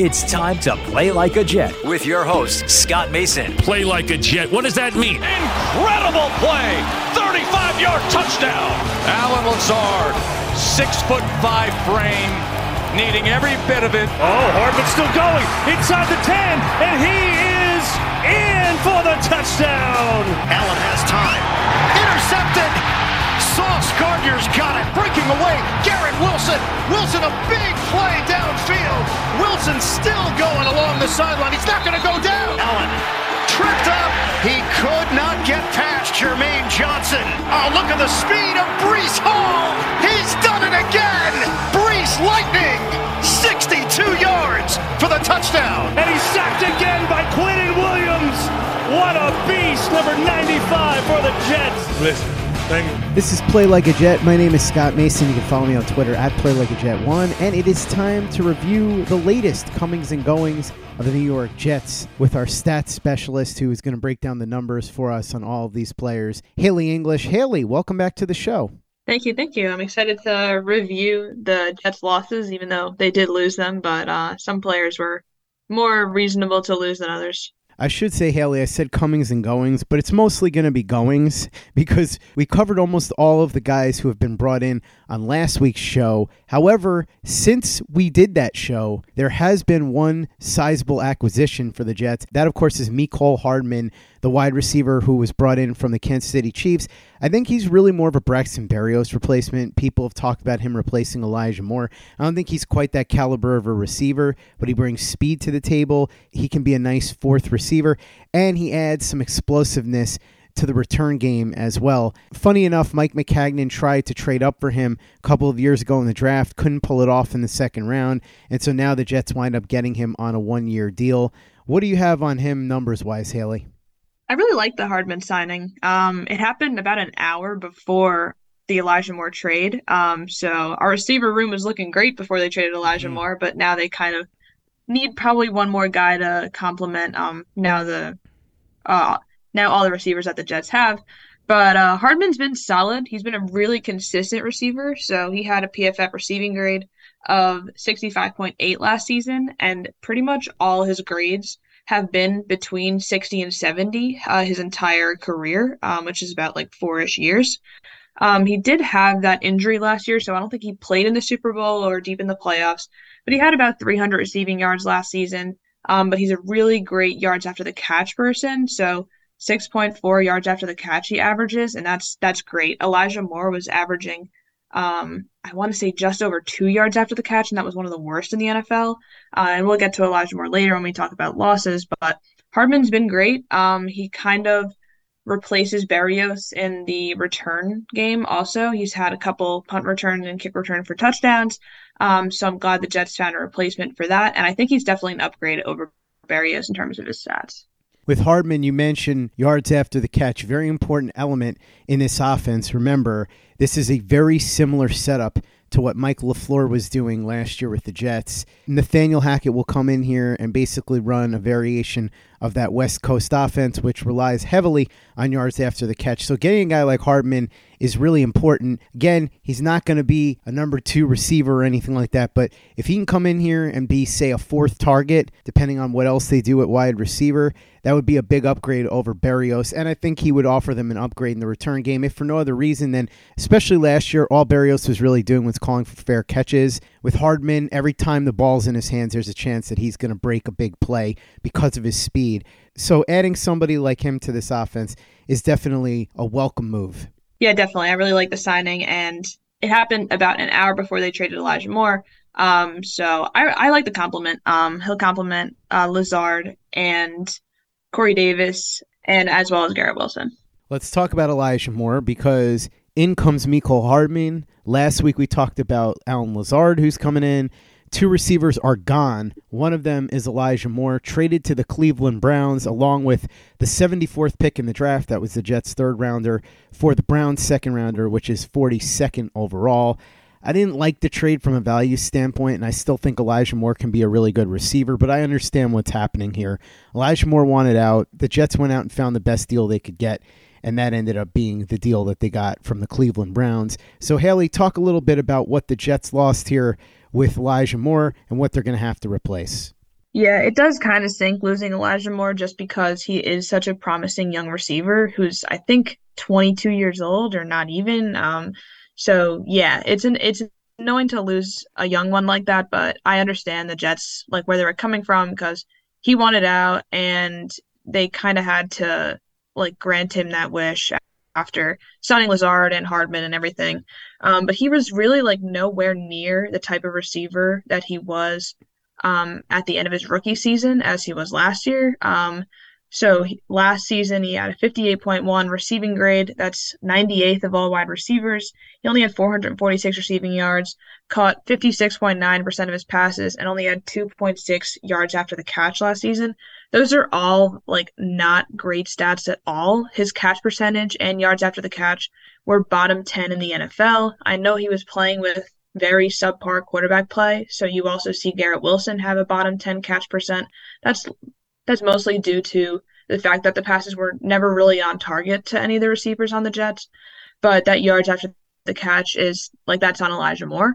It's time to play like a Jet with your host, Scott Mason. Play like a Jet. What does that mean? Incredible play. 35 yard touchdown. Allen Lazard, six foot five frame, needing every bit of it. Oh, Hardman's still going inside the 10, and he is in for the touchdown. Allen has time. Intercepted. Sauce Gardner's got it. Breaking away. Garrett Wilson. Wilson, a big play downfield. Wilson still going along the sideline. He's not going to go down. Allen tripped up. He could not get past Jermaine Johnson. Oh, look at the speed of Breece Hall. He's done it again. Breece Lightning. 62 yards for the touchdown. And he's sacked again by Quinnen Williams. What a beast. Number 95 for the Jets. Listen. Thank you. This is Play Like a Jet. My name is Scott Mason. You can follow me on Twitter at Play Like a Jet One, and it is time to review the latest comings and goings of the New York Jets with our stats specialist, who is going to break down the numbers for us on all of these players, Haley English. Haley, welcome back to the show. Thank you, thank you. I'm excited to review the Jets' losses, even though they did lose them. But uh, some players were more reasonable to lose than others. I should say, Haley, I said comings and goings, but it's mostly going to be goings because we covered almost all of the guys who have been brought in on last week's show. However, since we did that show, there has been one sizable acquisition for the Jets. That, of course, is Mecole Hardman, the wide receiver who was brought in from the Kansas City Chiefs. I think he's really more of a Braxton Berrios replacement. People have talked about him replacing Elijah Moore. I don't think he's quite that caliber of a receiver, but he brings speed to the table. He can be a nice fourth receiver, and he adds some explosiveness to the return game as well. Funny enough, Mike Maccagnan tried to trade up for him a couple of years ago in the draft, couldn't pull it off in the second round, and so now the Jets wind up getting him on a one year deal. What do you have on him numbers wise, Haley? I really like the Hardman signing. Um, it happened about an hour before the Elijah Moore trade. Um, so our receiver room was looking great before they traded Elijah mm-hmm. Moore, but now they kind of need probably one more guy to complement um now the uh now all the receivers that the Jets have. But uh, Hardman's been solid. He's been a really consistent receiver. So he had a PFF receiving grade of 65.8 last season, and pretty much all his grades have been between 60 and 70 uh, his entire career, um, which is about like four ish years. Um, he did have that injury last year, so I don't think he played in the Super Bowl or deep in the playoffs, but he had about 300 receiving yards last season. Um, but he's a really great yards after the catch person. So 6.4 yards after the catch he averages, and that's that's great. Elijah Moore was averaging um, I want to say just over two yards after the catch, and that was one of the worst in the NFL. Uh, and we'll get to Elijah Moore later when we talk about losses. But Hardman's been great. Um, he kind of replaces Berrios in the return game. Also, he's had a couple punt return and kick return for touchdowns. Um, so I'm glad the Jets found a replacement for that, and I think he's definitely an upgrade over Berrios in terms of his stats. With Hardman, you mentioned yards after the catch, very important element in this offense. Remember, this is a very similar setup to what Mike LaFleur was doing last year with the Jets. Nathaniel Hackett will come in here and basically run a variation of that West Coast offense, which relies heavily on yards after the catch. So getting a guy like Hardman is really important. Again, he's not going to be a number two receiver or anything like that, but if he can come in here and be, say, a fourth target, depending on what else they do at wide receiver, that would be a big upgrade over Berrios. And I think he would offer them an upgrade in the return game, if for no other reason than, especially last year, all Berrios was really doing was calling for fair catches. With Hardman, every time the ball's in his hands, there's a chance that he's going to break a big play because of his speed. So adding somebody like him to this offense is definitely a welcome move. Yeah, definitely. I really like the signing, and it happened about an hour before they traded Elijah Moore. Um, so I, I like the compliment. Um, he'll compliment uh, Lazard and Corey Davis, and as well as Garrett Wilson. Let's talk about Elijah Moore because in comes Mecole Hardman. Last week we talked about Allen Lazard, who's coming in. Two receivers are gone. One of them is Elijah Moore, traded to the Cleveland Browns, along with the 74th pick in the draft. That was the Jets' third rounder for the Browns' second rounder, which is 42nd overall. I didn't like the trade from a value standpoint, and I still think Elijah Moore can be a really good receiver, but I understand what's happening here. Elijah Moore wanted out. The Jets went out and found the best deal they could get, and that ended up being the deal that they got from the Cleveland Browns. So, Haley, talk a little bit about what the Jets lost here with Elijah Moore and what they're going to have to replace. Yeah, it does kind of sink losing Elijah Moore just because he is such a promising young receiver who's I think 22 years old or not even. Um, so yeah, it's an it's annoying to lose a young one like that, but I understand the Jets like where they were coming from because he wanted out and they kind of had to like grant him that wish after signing Lazard and Hardman and everything. Um, but he was really like nowhere near the type of receiver that he was um, at the end of his rookie season as he was last year. Um, so he, last season he had a 58.1 receiving grade. That's 98th of all wide receivers. He only had 446 receiving yards, caught 56.9% of his passes, and only had 2.6 yards after the catch last season. Those are all like not great stats at all. His catch percentage and yards after the catch were bottom 10 in the NFL. I know he was playing with very subpar quarterback play. So you also see Garrett Wilson have a bottom 10 catch percent. That's that's mostly due to the fact that the passes were never really on target to any of the receivers on the Jets. But that yards after the catch is like that's on Elijah Moore.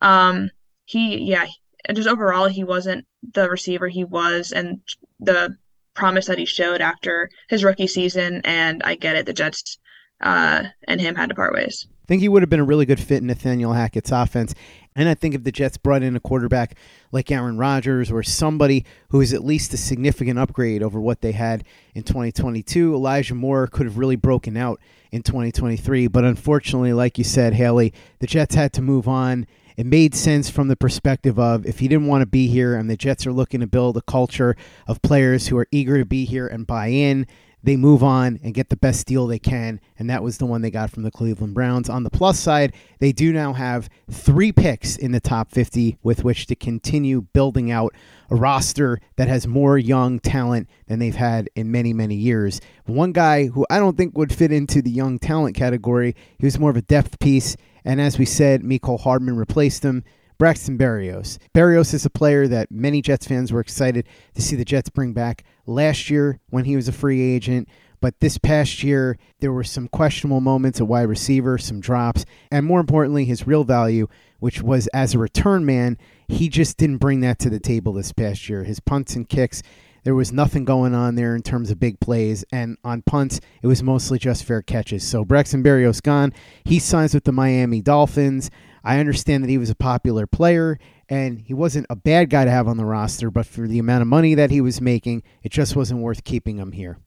Um, he yeah, just overall he wasn't the receiver he was and the promise that he showed after his rookie season. And I get it, the Jets uh, and him had to part ways. I think he would have been a really good fit in Nathaniel Hackett's offense. And I think if the Jets brought in a quarterback like Aaron Rodgers or somebody who is at least a significant upgrade over what they had in 2022, Elijah Moore could have really broken out in 2023. But unfortunately, like you said, Haley, the Jets had to move on. It made sense from the perspective of if he didn't want to be here and the Jets are looking to build a culture of players who are eager to be here and buy in, they move on and get the best deal they can, and that was the one they got from the Cleveland Browns. On the plus side, they do now have three picks in the top 50 with which to continue building out a roster that has more young talent than they've had in many, many years. One guy who I don't think would fit into the young talent category, he was more of a depth piece, and as we said, Mecole Hardman replaced him. Braxton Berrios. Berrios is a player that many Jets fans were excited to see the Jets bring back last year when he was a free agent. But this past year, there were some questionable moments at wide receiver, some drops, and more importantly, his real value, which was as a return man, he just didn't bring that to the table this past year. His punts and kicks, there was nothing going on there in terms of big plays, and on punts, it was mostly just fair catches. So Braxton Berrios gone. He signs with the Miami Dolphins. I understand that he was a popular player and he wasn't a bad guy to have on the roster, but for the amount of money that he was making, it just wasn't worth keeping him here.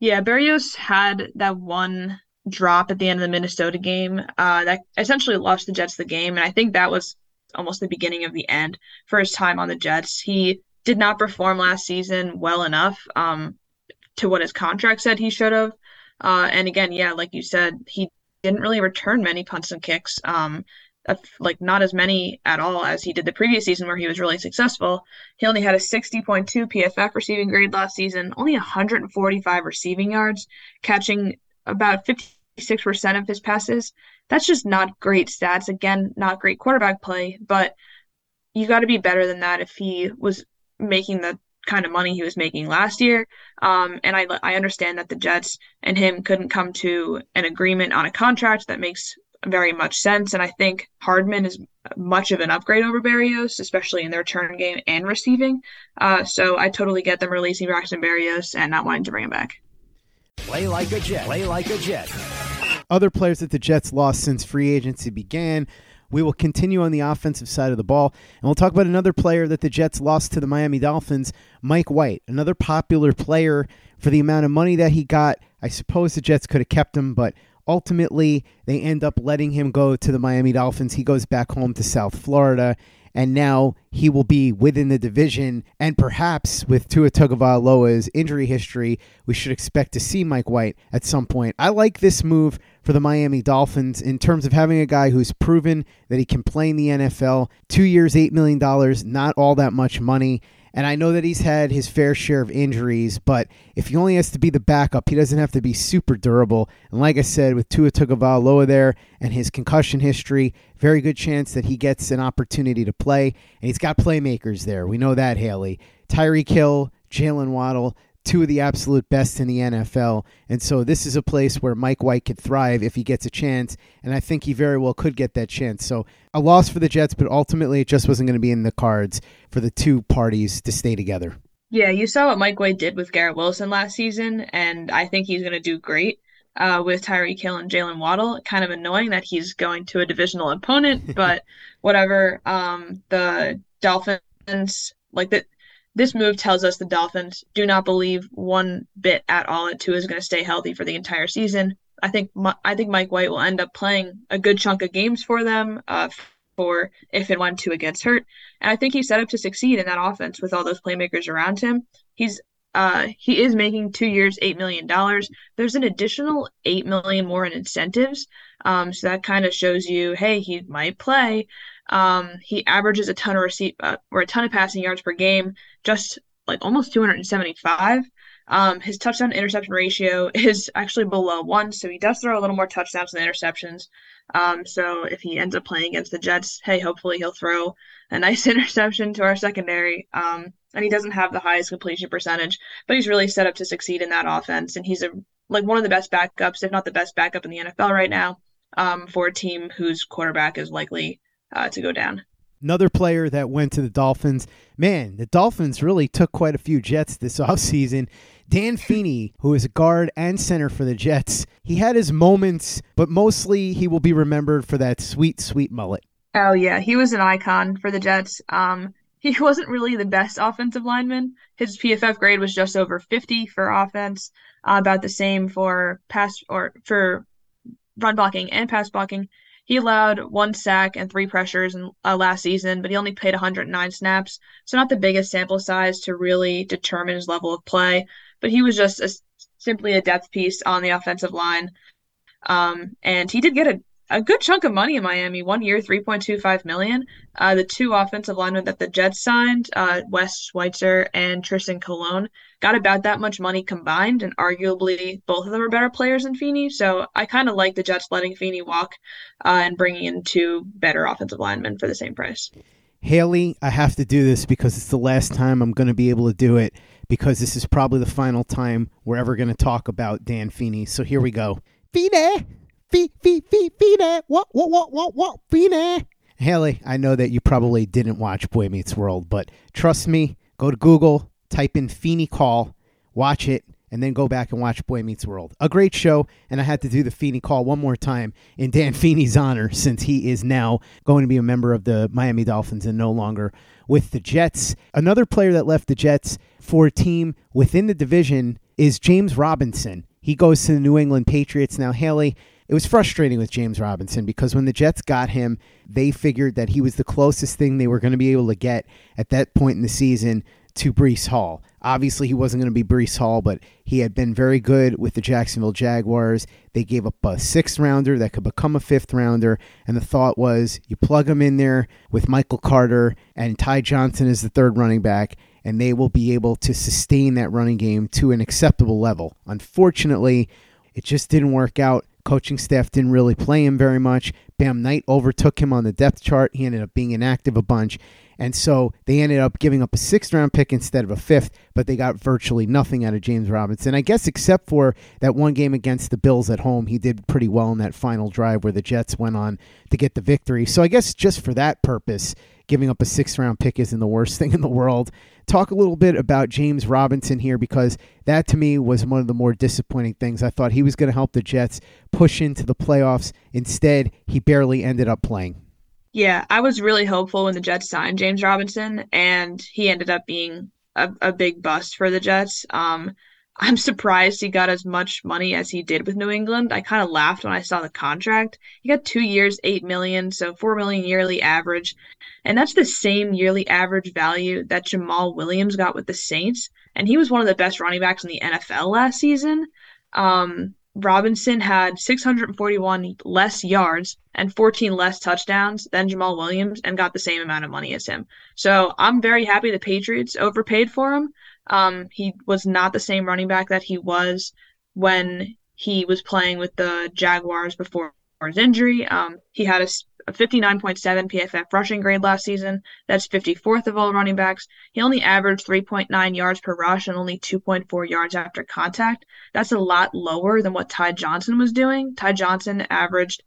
Yeah, Berrios had that one drop at the end of the Minnesota game uh, that essentially lost the Jets the game, and I think that was almost the beginning of the end for his time on the Jets. He did not perform last season well enough um, to what his contract said he should have. Uh, and again, yeah, like you said, he didn't really return many punts and kicks. Um, like not as many at all as he did the previous season where he was really successful. He only had a 60.2 PFF receiving grade last season, only 145 receiving yards, catching about 56% of his passes. That's just not great stats. Again, not great quarterback play, but you got to be better than that if he was making the kind of money he was making last year. Um, and I, I understand that the Jets and him couldn't come to an agreement on a contract that makes very much sense. And I think Hardman is much of an upgrade over Berrios, especially in their return game and receiving. Uh, so I totally get them releasing Braxton Berrios and not wanting to bring him back. Play like a Jet. Play like a Jet. Other players that the Jets lost since free agency began. We will continue on the offensive side of the ball, and we'll talk about another player that the Jets lost to the Miami Dolphins, Mike White, another popular player for the amount of money that he got. I suppose the Jets could have kept him, but Ultimately, they end up letting him go to the Miami Dolphins. He goes back home to South Florida, and now he will be within the division. And perhaps with Tua Tagovailoa's injury history, we should expect to see Mike White at some point. I like this move for the Miami Dolphins in terms of having a guy who's proven that he can play in the NFL. Two years, $8 million, not all that much money. And I know that he's had his fair share of injuries, but if he only has to be the backup, he doesn't have to be super durable. And like I said, with Tua Tagovailoa there and his concussion history, very good chance that he gets an opportunity to play. And he's got playmakers there. We know that, Haley. Tyreek Hill, Jaylen Waddle, two of the absolute best in the NFL. And so this is a place where Mike White could thrive if he gets a chance. And I think he very well could get that chance. So a loss for the Jets, but ultimately it just wasn't going to be in the cards for the two parties to stay together. Yeah, you saw what Mike White did with Garrett Wilson last season, and I think he's going to do great uh, with Tyreek Hill and Jaylen Waddle. Kind of annoying that he's going to a divisional opponent, but whatever. Um, the Dolphins, like that, this move tells us the Dolphins do not believe one bit at all that Tua is going to stay healthy for the entire season. I think I think Mike White will end up playing a good chunk of games for them. Uh, for if and when Tua gets hurt, and I think he's set up to succeed in that offense with all those playmakers around him. He's uh, he is making two years eight million dollars. There's an additional eight million more in incentives, um, so that kind of shows you, hey, he might play. Um, he averages a ton of receipt uh, or a ton of passing yards per game, just like almost 275. Um, his touchdown interception ratio is actually below one, so he does throw a little more touchdowns than interceptions. Um, so if he ends up playing against the Jets, hey, hopefully he'll throw a nice interception to our secondary. Um, and he doesn't have the highest completion percentage, but he's really set up to succeed in that offense. And he's a like one of the best backups, if not the best backup in the NFL right now, um, for a team whose quarterback is likely uh, to go down. Another player that went to the Dolphins. Man, the Dolphins really took quite a few Jets this offseason. Dan Feeney, who is a guard and center for the Jets, he had his moments, but mostly he will be remembered for that sweet, sweet mullet. Oh yeah, he was an icon for the Jets. Um, he wasn't really the best offensive lineman. His PFF grade was just over 50 for offense, uh, about the same for pass or for run blocking and pass blocking. He allowed one sack and three pressures in, uh, last season, but he only played 109 snaps, so not the biggest sample size to really determine his level of play. But he was just a, simply a depth piece on the offensive line, um, and he did get a a good chunk of money in Miami. One year, three point two five million. Uh, the two offensive linemen that the Jets signed, uh, Wes Schweitzer and Trystan Colon, got about that much money combined, and arguably both of them are better players than Feeney. So I kind of like the Jets letting Feeney walk uh, and bringing in two better offensive linemen for the same price. Haley, I have to do this because it's the last time I'm going to be able to do it because this is probably the final time we're ever going to talk about Dan Feeney. So here we go. Feeney! Fee, fee, fee, Feeney! What, what, what, what, what, Feeney! Haley, I know that you probably didn't watch Boy Meets World, but trust me, go to Google, type in Feeney Call, watch it, and then go back and watch Boy Meets World. A great show, and I had to do the Feeney Call one more time in Dan Feeney's honor since he is now going to be a member of the Miami Dolphins and no longer with the Jets. Another player that left the Jets for a team within the division is James Robinson. He goes to the New England Patriots. Now, Haley, it was frustrating with James Robinson because when the Jets got him, they figured that he was the closest thing they were going to be able to get at that point in the season to Breece Hall. Obviously, he wasn't going to be Breece Hall, but he had been very good with the Jacksonville Jaguars. They gave up a sixth rounder that could become a fifth rounder, and the thought was you plug him in there with Michael Carter and Ty Johnson as the third running back, and they will be able to sustain that running game to an acceptable level. Unfortunately, it just didn't work out. Coaching staff didn't really play him very much. Bam Knight overtook him on the depth chart. He ended up being inactive a bunch. And so they ended up giving up a sixth round pick instead of a fifth, but they got virtually nothing out of James Robinson. I guess except for that one game against the Bills at home, he did pretty well in that final drive where the Jets went on to get the victory. So I guess just for that purpose, giving up a sixth round pick isn't the worst thing in the world. Talk a little bit about James Robinson here because that to me was one of the more disappointing things. I thought he was going to help the Jets push into the playoffs. Instead, he barely ended up playing. Yeah, I was really hopeful when the Jets signed James Robinson, and he ended up being a, a big bust for the Jets. Um, I'm surprised he got as much money as he did with New England. I kind of laughed when I saw the contract. He got two years, eight million, so four million yearly average, and that's the same yearly average value that Jamaal Williams got with the Saints, and he was one of the best running backs in the NFL last season. Um, Robinson had 641 less yards and 14 less touchdowns than Jamaal Williams and got the same amount of money as him. So I'm very happy the Patriots overpaid for him. Um, he was not the same running back that he was when he was playing with the Jaguars before his injury. Um, he had a, a 59.7 PFF rushing grade last season. That's 54th of all running backs. He only averaged 3.9 yards per rush and only 2.4 yards after contact. That's a lot lower than what Ty Johnson was doing. Ty Johnson averaged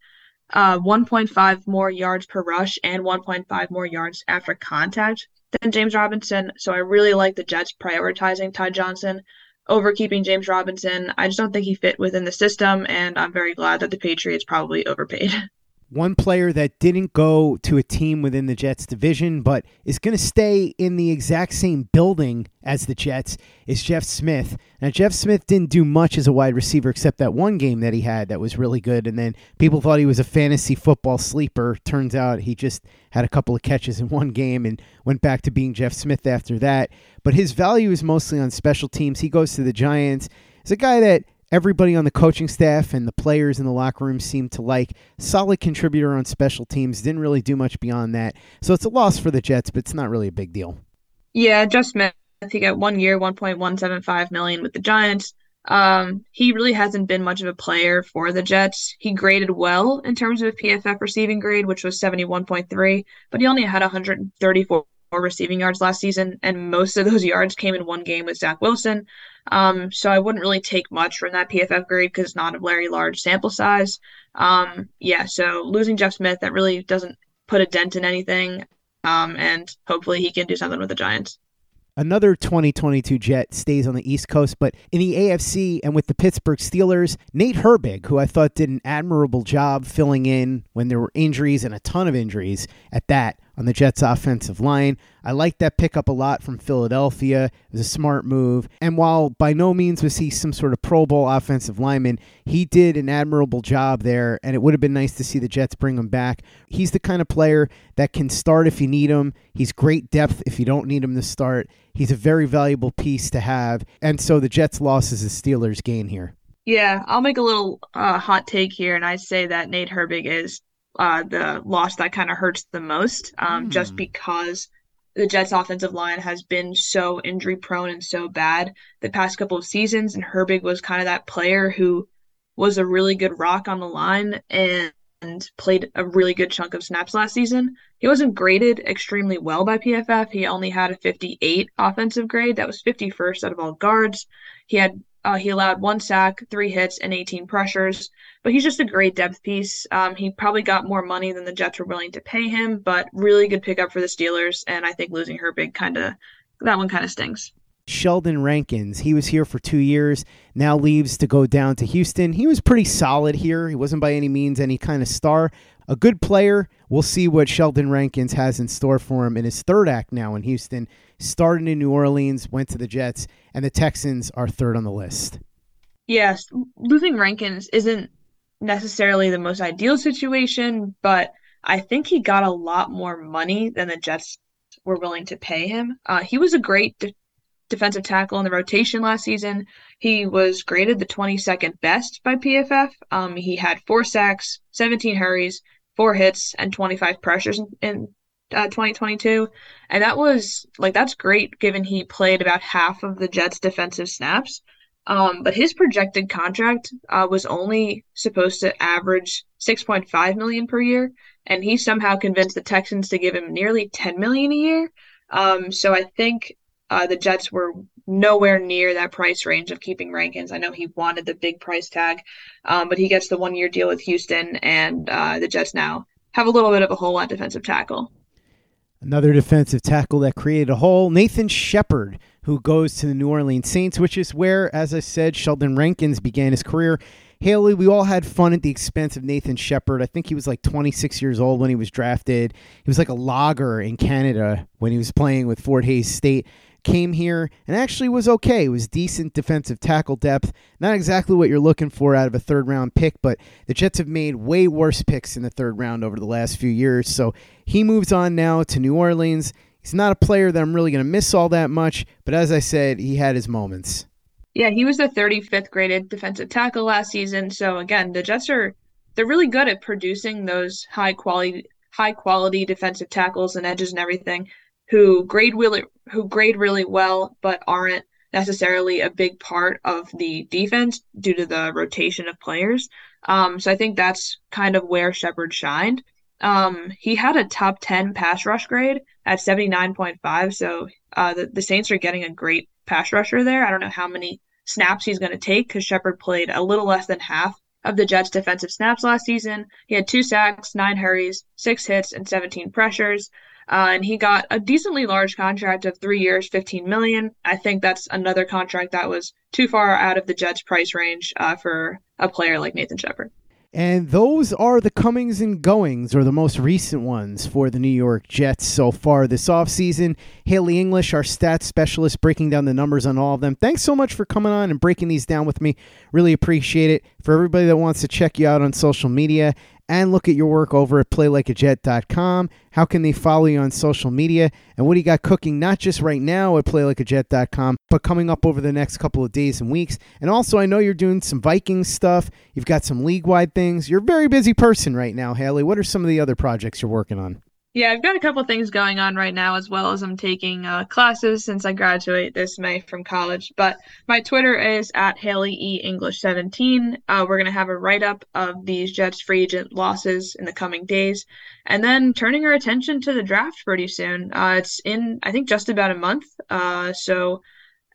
uh, 1.5 more yards per rush and 1.5 more yards after contact than James Robinson. So I really like the Jets prioritizing Ty Johnson over keeping James Robinson. I just don't think he fit within the system, and I'm very glad that the Patriots probably overpaid. One player that didn't go to a team within the Jets division, but is going to stay in the exact same building as the Jets, is Jeff Smith. Now, Jeff Smith didn't do much as a wide receiver except that one game that he had that was really good. And then people thought he was a fantasy football sleeper. Turns out he just had a couple of catches in one game and went back to being Jeff Smith after that. But his value is mostly on special teams. He goes to the Giants. He's a guy that everybody on the coaching staff and the players in the locker room seemed to like. Solid contributor on special teams. Didn't really do much beyond that. So it's a loss for the Jets, but it's not really a big deal. Yeah, Jeff Smith. He got one year, 1.175 million with the Giants. Um, he really hasn't been much of a player for the Jets. He graded well in terms of PFF receiving grade, which was 71.3, but he only had 134 receiving yards last season, and most of those yards came in one game with Zach Wilson. Um, so I wouldn't really take much from that PFF grade because it's not a very large sample size. Um, yeah, so losing Jeff Smith, that really doesn't put a dent in anything. Um, and hopefully he can do something with the Giants. Another 2022 Jet stays on the East Coast, but in the AFC and with the Pittsburgh Steelers, Nate Herbig, who I thought did an admirable job filling in when there were injuries and a ton of injuries at that, on the Jets' offensive line. I like that pickup a lot from Philadelphia. It was a smart move. And while by no means was he some sort of Pro Bowl offensive lineman, he did an admirable job there, and it would have been nice to see the Jets bring him back. He's the kind of player that can start if you need him. He's great depth if you don't need him to start. He's a very valuable piece to have. And so the Jets' loss is the Steelers' gain here. Yeah, I'll make a little uh, hot take here, and I say that Nate Herbig is uh, the loss that kind of hurts the most, um, mm. just hmm. because the Jets' offensive line has been so injury prone and so bad the past couple of seasons. And Herbig was kind of that player who was a really good rock on the line and, and played a really good chunk of snaps last season. He wasn't graded extremely well by PFF. He only had a 58 offensive grade. That was 51st out of all guards. He had uh, he allowed one sack, three hits, and 18 pressures. But he's just a great depth piece. Um, he probably got more money than the Jets were willing to pay him, but really good pickup for the Steelers. And I think losing Herbig kind of that one kind of stings. Sheldon Rankins. He was here for two years, now leaves to go down to Houston. He was pretty solid here. He wasn't by any means any kind of star. A good player. We'll see what Sheldon Rankins has in store for him in his third act now in Houston. Started in New Orleans, went to the Jets, and the Texans are third on the list. Yes, losing Rankins isn't necessarily the most ideal situation, but I think he got a lot more money than the Jets were willing to pay him. Uh, he was a great de- defensive tackle in the rotation last season. He was graded the 22nd best by PFF. Um, he had four sacks, 17 hurries, four hits, and 25 pressures in, in uh, 2022. And that was like, that's great given he played about half of the Jets' defensive snaps. Um, but his projected contract uh, was only supposed to average 6.5 million per year, and he somehow convinced the Texans to give him nearly 10 million a year. Um, so I think uh, the Jets were nowhere near that price range of keeping Rankins. I know he wanted the big price tag, um, but he gets the one year deal with Houston, and uh, the Jets now have a little bit of a hole at defensive tackle. Another defensive tackle that created a hole, Nathan Shepherd, who goes to the New Orleans Saints, which is where, as I said, Sheldon Rankins began his career. Haley, we all had fun at the expense of Nathan Shepherd. I think he was like 26 years old when he was drafted. He was like a logger in Canada when he was playing with Fort Hays State came here and actually was okay. It was decent defensive tackle depth. Not exactly what you're looking for out of a third round pick, but the Jets have made way worse picks in the third round over the last few years. So he moves on now to New Orleans. He's not a player that I'm really going to miss all that much, but as I said, he had his moments. Yeah, he was the 35th graded defensive tackle last season. So again, the Jets are they're really good at producing those high quality high quality defensive tackles and edges and everything who grade really who grade really well but aren't necessarily a big part of the defense due to the rotation of players. Um, so I think that's kind of where Shepherd shined. Um, he had a top 10 pass rush grade at 79.5. So uh, the, the Saints are getting a great pass rusher there. I don't know how many snaps he's going to take because Shepherd played a little less than half of the Jets' defensive snaps last season. He had two sacks, nine hurries, six hits, and 17 pressures. Uh, and he got a decently large contract of three years, 15 million. I think that's another contract that was too far out of the Jets' price range uh, for a player like Nathan Shepherd. And those are the comings and goings, or the most recent ones, for the New York Jets so far this offseason. Haley English, our stats specialist, breaking down the numbers on all of them. Thanks so much for coming on and breaking these down with me. Really appreciate it. For everybody that wants to check you out on social media and look at your work over at playlikeajet.com. How can they follow you on social media? And what do you got cooking, not just right now at playlikeajet.com, but coming up over the next couple of days and weeks? And also, I know you're doing some Vikings stuff. You've got some league wide things. You're a very busy person right now, Haley. What are some of the other projects you're working on? Yeah, I've got a couple things going on right now, as well as I'm taking uh, classes since I graduate this May from college. But my Twitter is at Haley E English 17. Uh, we're gonna have a write up of these Jets free agent losses in the coming days, and then turning our attention to the draft pretty soon. Uh, it's in I think just about a month. Uh, so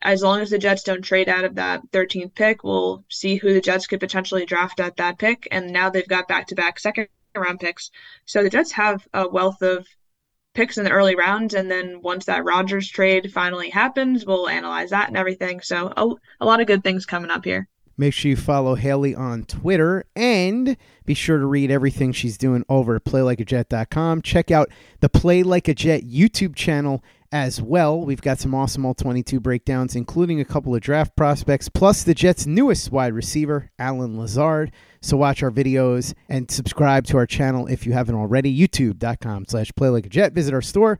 as long as the Jets don't trade out of that 13th pick, we'll see who the Jets could potentially draft at that pick. And now they've got back to back second round picks. So the Jets have a wealth of picks in the early rounds, and then once that Rodgers trade finally happens, we'll analyze that and everything. So a, a lot of good things coming up here. Make sure you follow Haley on Twitter and be sure to read everything she's doing over at playlikeajet.com. Check out the Play Like a Jet YouTube channel as well. We've got some awesome all 22 breakdowns, including a couple of draft prospects, plus the Jets' newest wide receiver, Allen Lazard. So watch our videos and subscribe to our channel if you haven't already. YouTube.com slash play like a jet. Visit our store,